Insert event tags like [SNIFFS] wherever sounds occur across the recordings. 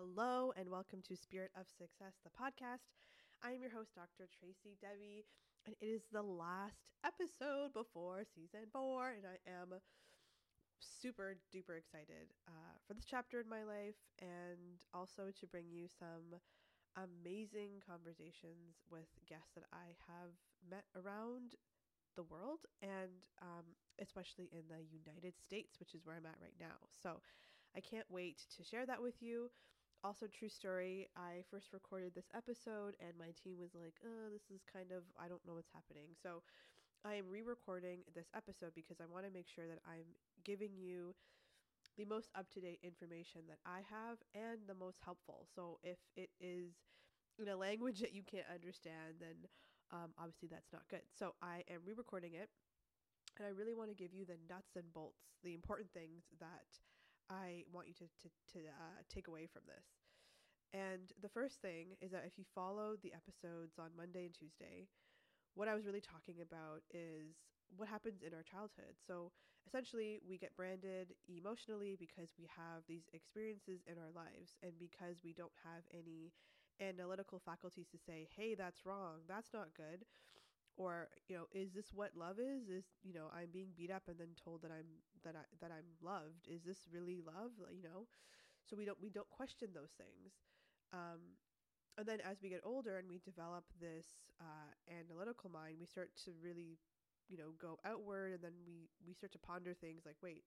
Hello, and welcome to Spirit of Success, the podcast. I am your host, Dr. Tracy Debi, and it is the last episode before season four, and I am super duper excited uh, for this chapter in my life and also to bring you some amazing conversations with guests that I have met around the world and um, especially in the United States, which is where I'm at right now. So I can't wait to share that with you also true story i first recorded this episode and my team was like oh this is kind of i don't know what's happening. So i am re-recording this episode because i want to make sure that i'm giving you the most up-to-date information that i have and the most helpful. So if it is in a language that you can't understand then um, obviously that's not good. So i am re-recording it and i really want to give you the nuts and bolts the important things that I want you to to, to uh, take away from this. And the first thing is that if you follow the episodes on Monday and Tuesday, what I was really talking about is what happens in our childhood. So essentially, we get branded emotionally because we have these experiences in our lives, and because we don't have any analytical faculties to say, hey, that's wrong, that's not good. Or you know is this what love is? Is you know i'm being beat up and then told that i'm that i that i'm loved. Is this really love? You know? So we don't we don't question those things um and then as we get older and we develop this uh, analytical mind we start to really you know go outward and then we we start to ponder things like wait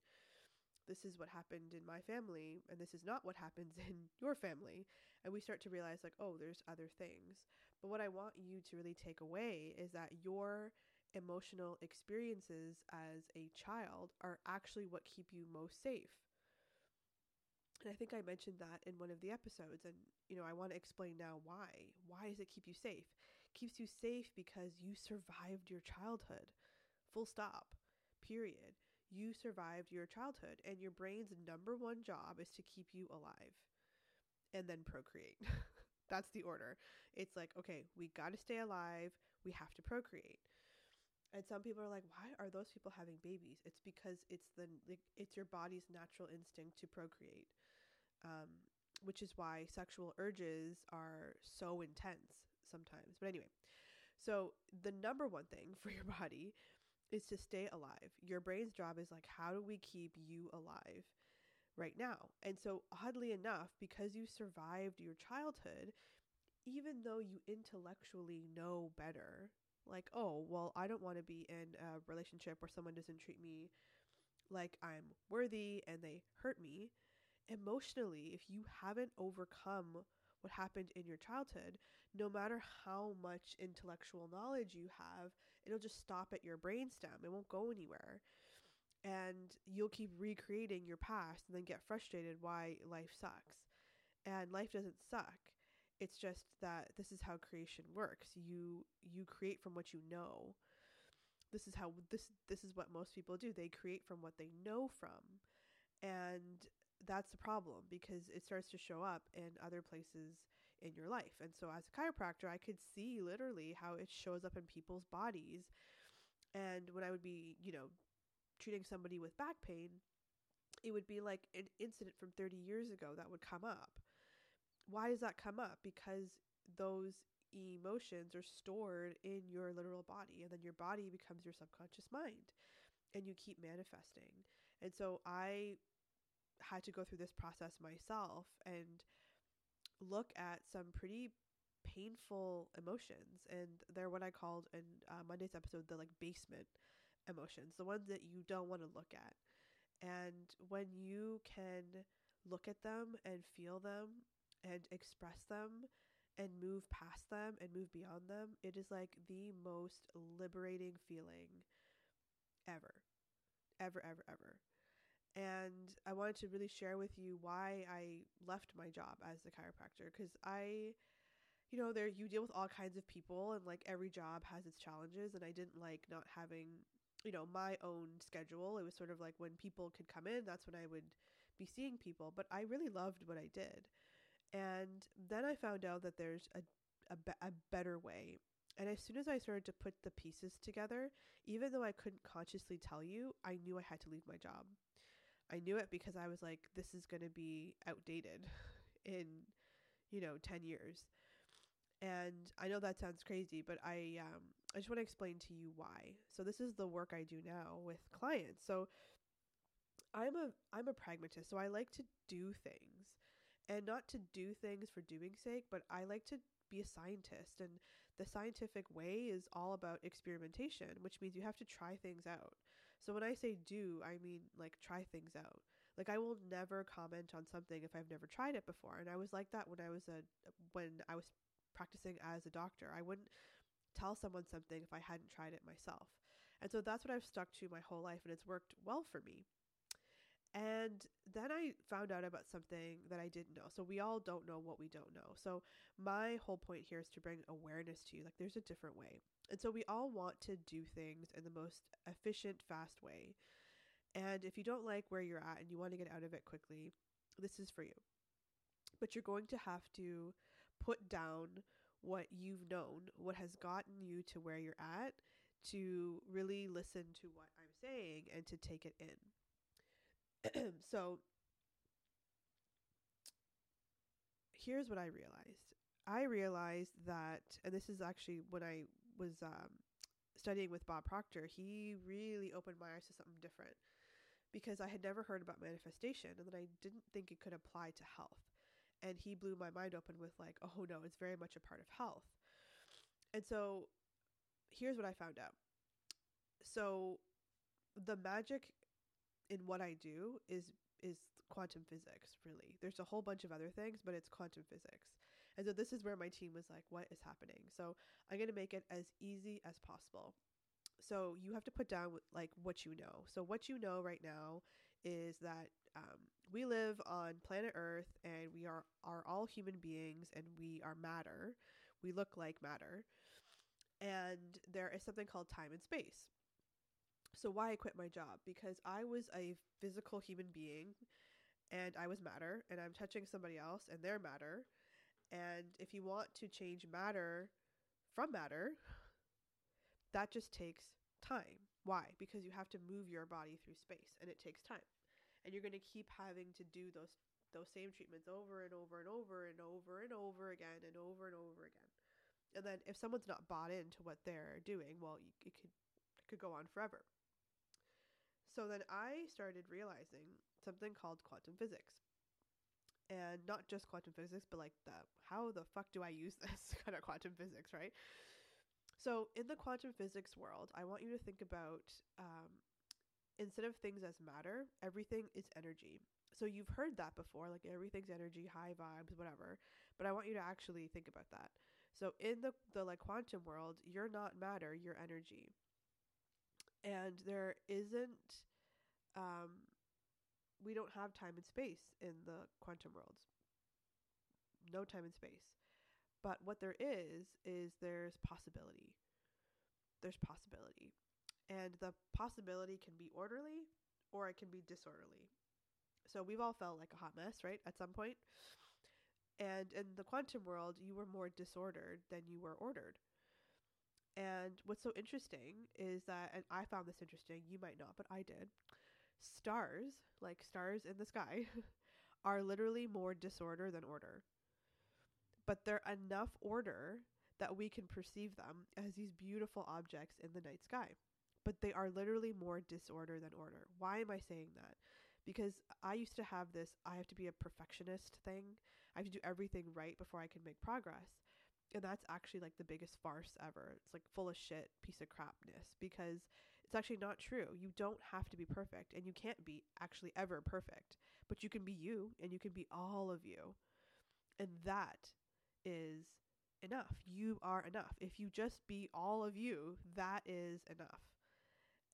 this is what happened in my family and this is not what happens [LAUGHS] in your family. And we start to realize like oh there's other things. But what i want you to really take away is that your emotional experiences as a child are actually what keep you most safe and i think i mentioned that in one of the episodes and you know i want to explain now why why does it keep you safe it keeps you safe because you survived your childhood full stop period you survived your childhood, and your brain's number one job is to keep you alive and then procreate. [LAUGHS] That's the order. It's like, okay, we got to stay alive, we have to procreate. And some people are like, why are those people having babies? It's because it's the it's your body's natural instinct to procreate. Um, which is why sexual urges are so intense sometimes. But anyway, so the number one thing [LAUGHS] for your body is to stay alive. Your brain's job is like, how do we keep you alive right now? And so, oddly enough, because you survived your childhood, even though you intellectually know better, like, oh, well, I don't want to be in a relationship where someone doesn't treat me like I'm worthy and they hurt me. Emotionally, if you haven't overcome what happened in your childhood, no matter how much intellectual knowledge you have, it'll just stop at your brainstem. It won't go anywhere. And you'll keep recreating your past and then get frustrated why life sucks. And life doesn't suck. It's just that this is how creation works. You you create from what you know. This is how this this is what most people do. They create from what they know from. And that's the problem because it starts to show up in other places in your life. And so, as a chiropractor, I could see literally how it shows up in people's bodies. And when I would be, you know, treating somebody with back pain, it would be like an incident from 30 years ago that would come up. Why does that come up? Because those emotions are stored in your literal body, and then your body becomes your subconscious mind, and you keep manifesting. And so, I had to go through this process myself and look at some pretty painful emotions. And they're what i called in uh, monday's episode the like basement emotions the ones that you don't want to look at. And when you can look at them and feel them and express them and move past them and move beyond them it is like the most liberating feeling ever. Ever ever ever and I wanted to really share with you why I left my job as a chiropractor because I you know there you deal with all kinds of people and like every job has its challenges and I didn't like not having you know my own schedule. It was sort of like when people could come in that's when I would be seeing people but I really loved what I did. And then I found out that there's a a, a better way. And as soon as I started to put the pieces together, even though I couldn't consciously tell you, I knew I had to leave my job. I knew it because I was like, this is going to be outdated [LAUGHS] in, you know, 10 years. And I know that sounds crazy, but I um I just want to explain to you why. So this is the work I do now with clients. So I'm a I'm a pragmatist, so I like to do things and not to do things for doing sake, but I like to be a scientist and the scientific way is all about experimentation, which means you have to try things out. So when I say do, I mean like try things out. Like I will never comment on something if I've never tried it before. And I was like that when I was a when I was practicing as a doctor. I wouldn't tell someone something if I hadn't tried it myself. And so that's what I've stuck to my whole life and it's worked well for me. And then I found out about something that I didn't know. So we all don't know what we don't know. So my whole point here is to bring awareness to you. Like there's a different way. And so we all want to do things in the most efficient, fast way. And if you don't like where you're at and you want to get out of it quickly, this is for you. But you're going to have to put down what you've known, what has gotten you to where you're at, to really listen to what I'm saying and to take it in. [CLEARS THROAT] so here's what I realized. I realized that, and this is actually when I was um, studying with Bob Proctor, he really opened my eyes to something different because I had never heard about manifestation and then I didn't think it could apply to health. And he blew my mind open with, like, oh no, it's very much a part of health. And so here's what I found out. So the magic in what I do is is quantum physics really. There's a whole bunch of other things, but it's quantum physics. And so this is where my team was like, what is happening? So I'm going to make it as easy as possible. So you have to put down like what you know. So what you know right now is that um, we live on planet Earth and we are are all human beings and we are matter. We look like matter. And there is something called time and space. So why I quit my job? Because I was a physical human being and I was matter and I'm touching somebody else and they're matter. And if you want to change matter from matter, that just takes time. Why? Because you have to move your body through space and it takes time. And you're going to keep having to do those those same treatments over and over and over and over and over again and over and over again. And then if someone's not bought into what they're doing, well, it could it could go on forever. So then I started realizing something called quantum physics. And not just quantum physics, but like the how the fuck do I use [LAUGHS] this kind of quantum physics, right? So in the quantum physics world, I want you to think about um, instead of things as matter, everything is energy. So you've heard that before, like everything's energy, high vibes, whatever. But I want you to actually think about that. So in the the like quantum world, you're not matter, you're energy and there isn't um, we don't have time and space in the quantum worlds. No time and space. But what there is is there's possibility. There's possibility. And the possibility can be orderly or it can be disorderly. So we've all felt like a hot mess right at some point. and in the quantum world you were more disordered than you were ordered. And what's so interesting is that, and I found this interesting, you might not, but I did. Stars, like stars in the sky, [LAUGHS] are literally more disorder than order. But they're enough order that we can perceive them as these beautiful objects in the night sky. But they are literally more disorder than order. Why am I saying that? Because I used to have this I have to be a perfectionist thing. I have to do everything right before I can make progress and that's actually like the biggest farce ever. It's like full of shit, piece of crapness because it's actually not true. You don't have to be perfect and you can't be actually ever perfect, but you can be you and you can be all of you. And that is enough. You are enough. If you just be all of you, that is enough.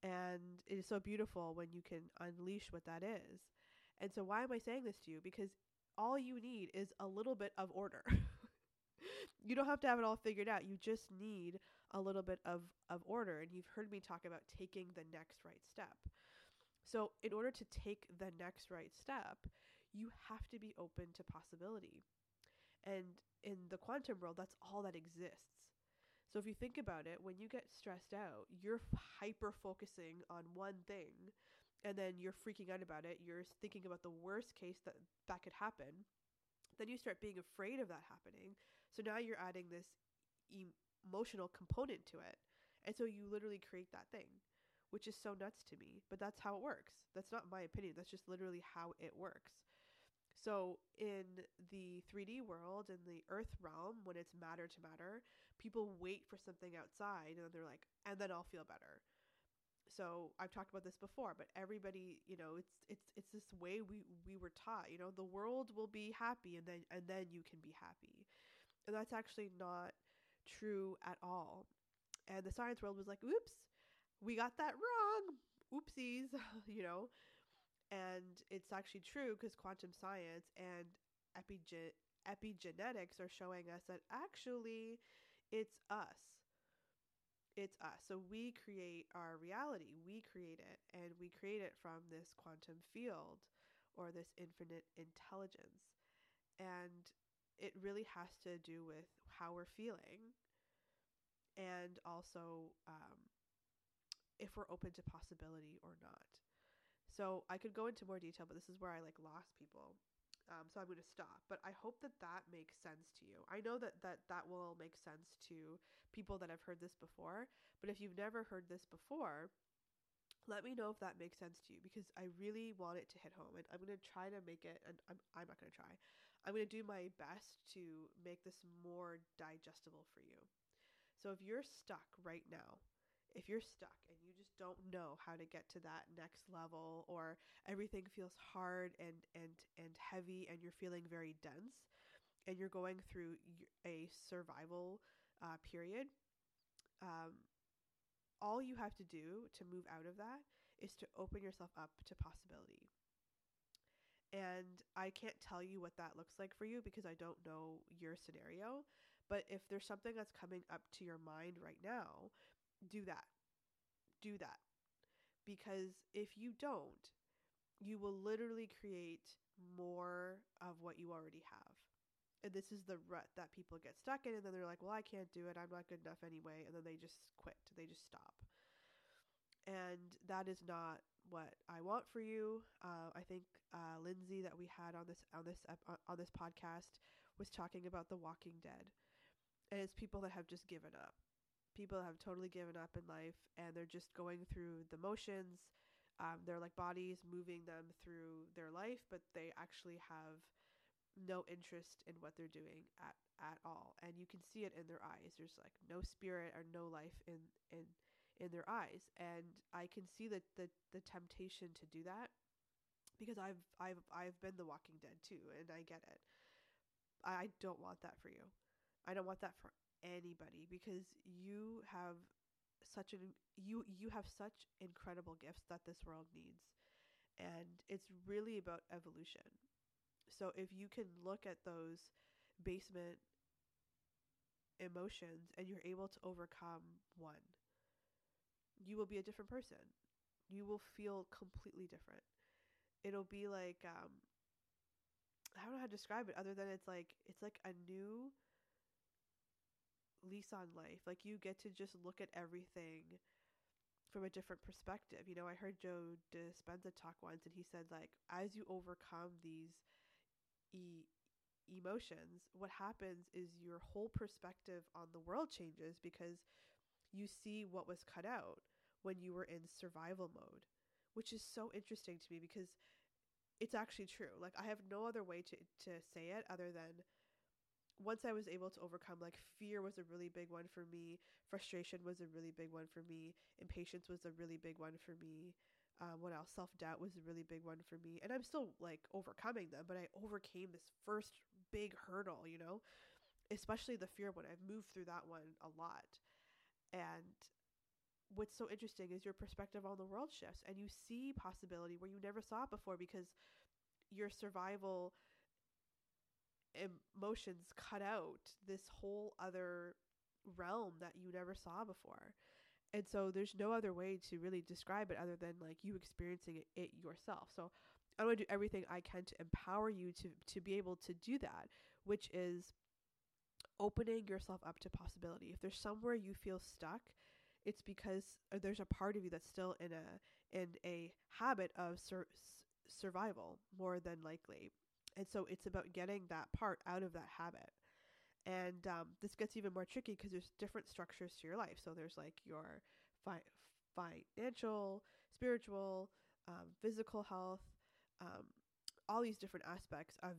And it is so beautiful when you can unleash what that is. And so, why am I saying this to you? Because all you need is a little bit of order. [LAUGHS] you don't have to have it all figured out. You just need a little bit of, of order. And you've heard me talk about taking the next right step. So, in order to take the next right step, you have to be open to possibility. And in the quantum world, that's all that exists. So, if you think about it, when you get stressed out, you're hyper focusing on one thing and then you're freaking out about it. You're thinking about the worst case that that could happen then you start being afraid of that happening. So now you're adding this e- emotional component to it. And so you literally create that thing, which is so nuts to me. But that's how it works. That's not my opinion. That's just literally how it works. So in the 3D world, in the earth realm, when it's matter to matter, people wait for something outside and then they're like, and then I'll feel better. So I've talked about this before, but everybody, you know, it's it's it's this way we we were taught, you know, the world will be happy and then and then you can be happy. And that's actually not true at all. And the science world was like, "Oops, we got that wrong. Oopsies," [LAUGHS] you know. And it's actually true because quantum science and epige- epigenetics are showing us that actually it's us. It's us. So we create our reality. We create it. And we create it from this quantum field or this infinite intelligence. And it really has to do with how we're feeling and also um, if we're open to possibility or not. So I could go into more detail, but this is where I like lost people. Um, so I'm going to stop. But I hope that that makes sense to you. I know that, that that will make sense to people that have heard this before. But if you've never heard this before, let me know if that makes sense to you because I really want it to hit home. And I'm going to try to make it, and I'm, I'm not going to try. I'm going to do my best to make this more digestible for you. So if you're stuck right now, if you're stuck and you just don't know how to get to that next level or everything feels hard and and and heavy and you're feeling very dense and you're going through a survival uh, period um, all you have to do to move out of that is to open yourself up to possibility and i can't tell you what that looks like for you because i don't know your scenario but if there's something that's coming up to your mind right now do that. Do that. Because if you don't, you will literally create more of what you already have. And this is the rut that people get stuck in. And then they're like, well, I can't do it. I'm not good enough anyway. And then they just quit, they just stop. And that is not what I want for you. Uh, I think uh, Lindsay that we had on this on this on this podcast was talking about The Walking Dead, and it's people that have just given up people have totally given up in life and they're just going through the motions. Um, they're like bodies moving them through their life, but they actually have no interest in what they're doing at, at all. And you can see it in their eyes. There's like no spirit or no life in, in, in their eyes. And I can see the, the, the temptation to do that because I've, I've, I've been the walking dead too. And I get it. I don't want that for you. I don't want that for anybody because you have such an you you have such incredible gifts that this world needs and it's really about evolution so if you can look at those basement emotions and you're able to overcome one you will be a different person you will feel completely different it'll be like um i don't know how to describe it other than it's like it's like a new lease on life. Like you get to just look at everything from a different perspective. You know, I heard Joe Dispenza talk once and he said like as you overcome these e- emotions, what happens is your whole perspective on the world changes because you see what was cut out when you were in survival mode, which is so interesting to me because it's actually true. Like I have no other way to to say it other than once I was able to overcome, like fear was a really big one for me, frustration was a really big one for me, impatience was a really big one for me. Um, what else? Self doubt was a really big one for me, and I'm still like overcoming them, but I overcame this first big hurdle, you know, especially the fear one. I've moved through that one a lot, and what's so interesting is your perspective on the world shifts, and you see possibility where you never saw it before because your survival emotions cut out this whole other realm that you never saw before. And so there's no other way to really describe it other than like you experiencing it, it yourself. So I want to do everything I can to empower you to to be able to do that, which is opening yourself up to possibility. If there's somewhere you feel stuck, it's because uh, there's a part of you that's still in a in a habit of sur- survival more than likely And so it's about getting that part out of that habit. And um, this gets even more tricky because there's different structures to your life. So there's like your fi- financial, spiritual, um, physical health, um, all these different aspects of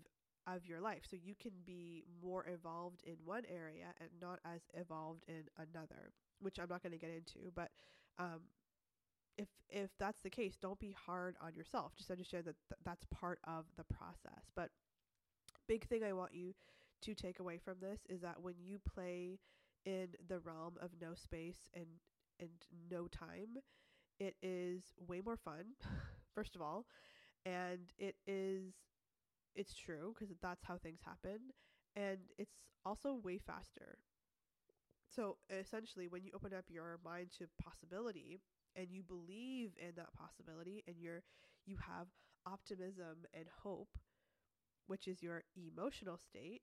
of your life. So you can be more evolved in one area and not as evolved in another, which I'm not going to get into. But um, if if that's the case, don't be hard on yourself. Just understand that th- that's part of the process. But big thing I want you to take away from this is that when you play in the realm of no space and and no time, it is way more fun. [LAUGHS] first of all, and it is it's true because that's how things happen and it's also way faster so essentially when you open up your mind to possibility and you believe in that possibility and you're you have optimism and hope which is your emotional state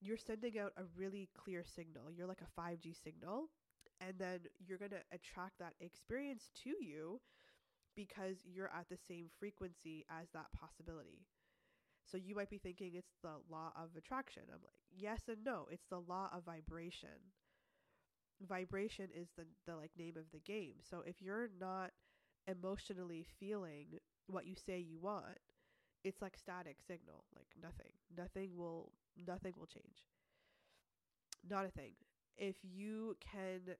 you're sending out a really clear signal you're like a 5G signal and then you're going to attract that experience to you because you're at the same frequency as that possibility. So you might be thinking it's the law of attraction. I'm like, yes and no. It's the law of vibration. Vibration is the the like name of the game. So if you're not emotionally feeling what you say you want, it's like static signal, like nothing. Nothing will nothing will change. Not a thing. If you can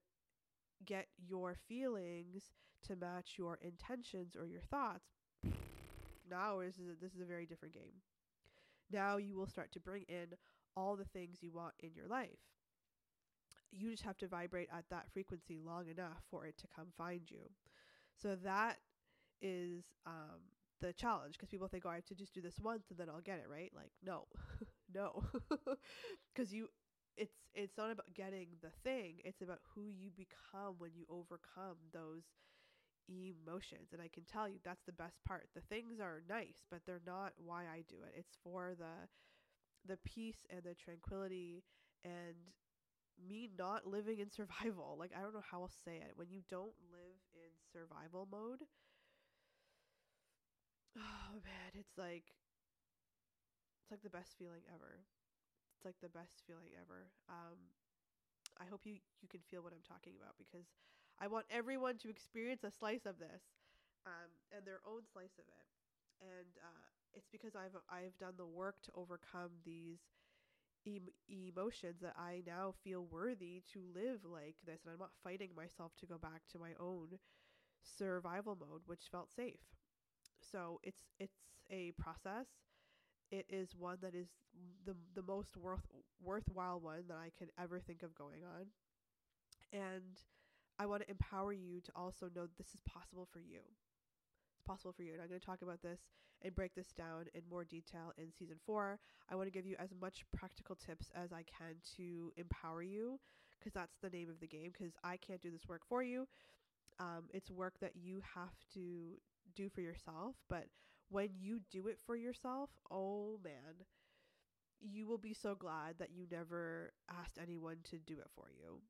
get your feelings to match your intentions or your thoughts, [SNIFFS] now this is a, this is a very different game. Now you will start to bring in all the things you want in your life. You just have to vibrate at that frequency long enough for it to come find you. So that is um, the challenge because people think, oh, I have to just do this once and then I'll get it, right? Like, no, [LAUGHS] no, [LAUGHS] because you it's it's not about getting the thing it's about who you become when you overcome those emotions and i can tell you that's the best part. The things are nice but they're not why i do it. It's for the the peace and the tranquility and me not living in [LAUGHS] survival. Like i don't know how i'll say it. When you don't live in survival mode [SIGHS] oh man it's like it's like the best feeling ever. It's like the best feeling ever. Um, I hope you you can feel what I'm talking about because I want everyone to experience a slice of this, um, and their own slice of it. And uh, it's because I've I've done the work to overcome these em- emotions that I now feel worthy to live like this, and I'm not fighting myself to go back to my own survival mode, which felt safe. So it's it's a process it is one that is the the most worth worthwhile one that I could ever think of going on. And I want to empower you to also know this is possible for you. It's possible for you. And I'm going to talk about this and break this down in more detail in season 4. I want to give you as much practical tips as I can to empower you because that's the name of the game because I can't do this work for you. Um, it's work that you have to do for yourself, but when you do it for yourself, oh man, you will be so glad that you never asked anyone to do it for you.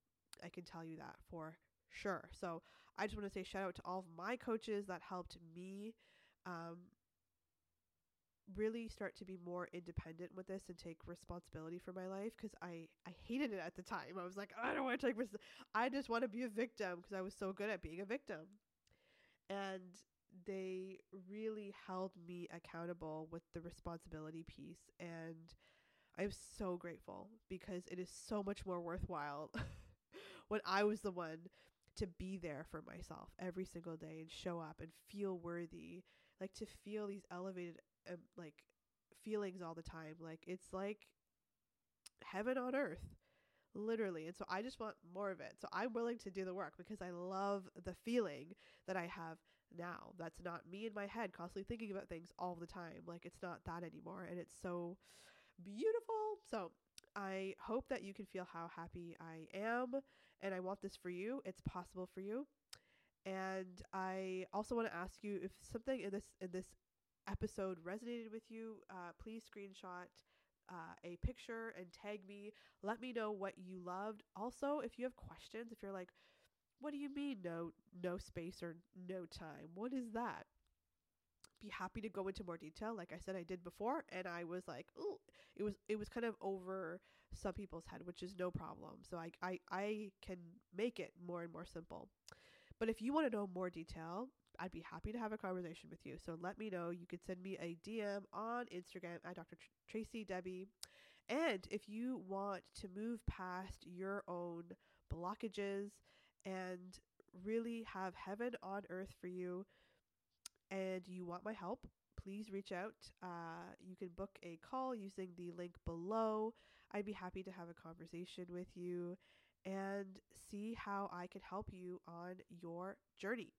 I can tell you that for sure. So I just want to say shout out to all of my coaches that helped me um, really start to be more independent with this and take responsibility for my life because I, I hated it at the time. I was like, I don't want to take res- I just want to be a victim because I was so good at being a victim. And they really held me accountable with the responsibility piece and I'm so grateful because it is so much more worthwhile [LAUGHS] when I was the one to be there for myself every single day and show up and feel worthy like to feel these elevated um, like feelings all the time like it's like heaven on earth literally and so i just want more of it so i'm willing to do the work because i love the feeling that i have now. That's not me in my head constantly thinking about things all the time. Like it's not that anymore. And it's so beautiful. So I hope that you can feel how happy I am. And I want this for you. It's possible for you. And I also want to ask you if something in this in this episode resonated with you, uh, please screenshot uh, a picture and tag me. Let me know what you loved. Also, if you have questions, if you're like, what do you mean no no space or no time? What is that? Be happy to go into more detail like I said I did before and I was like oh it was it was kind of over some people's head which is no problem. So I I I can make it more and more simple. But if you want to know more detail I'd be happy to have a conversation with you. So let me know. You could send me a DM on Instagram at Dr. Tr- Tracy Debi. And if you want to move past your own blockages and really have heaven on earth for you and you want my help, please reach out. Uh, you can book a call using the link below. I'd be happy to have a conversation with you and see how I can help you on your journey.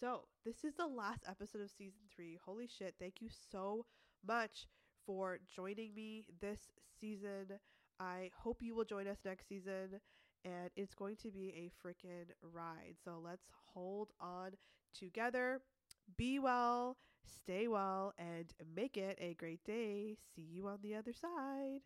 So, this is the last episode of season three. Holy shit, thank you so much for joining me this season. I hope you will join us next season, and it's going to be a freaking ride. So, let's hold on together. Be well, stay well, and make it a great day. See you on the other side.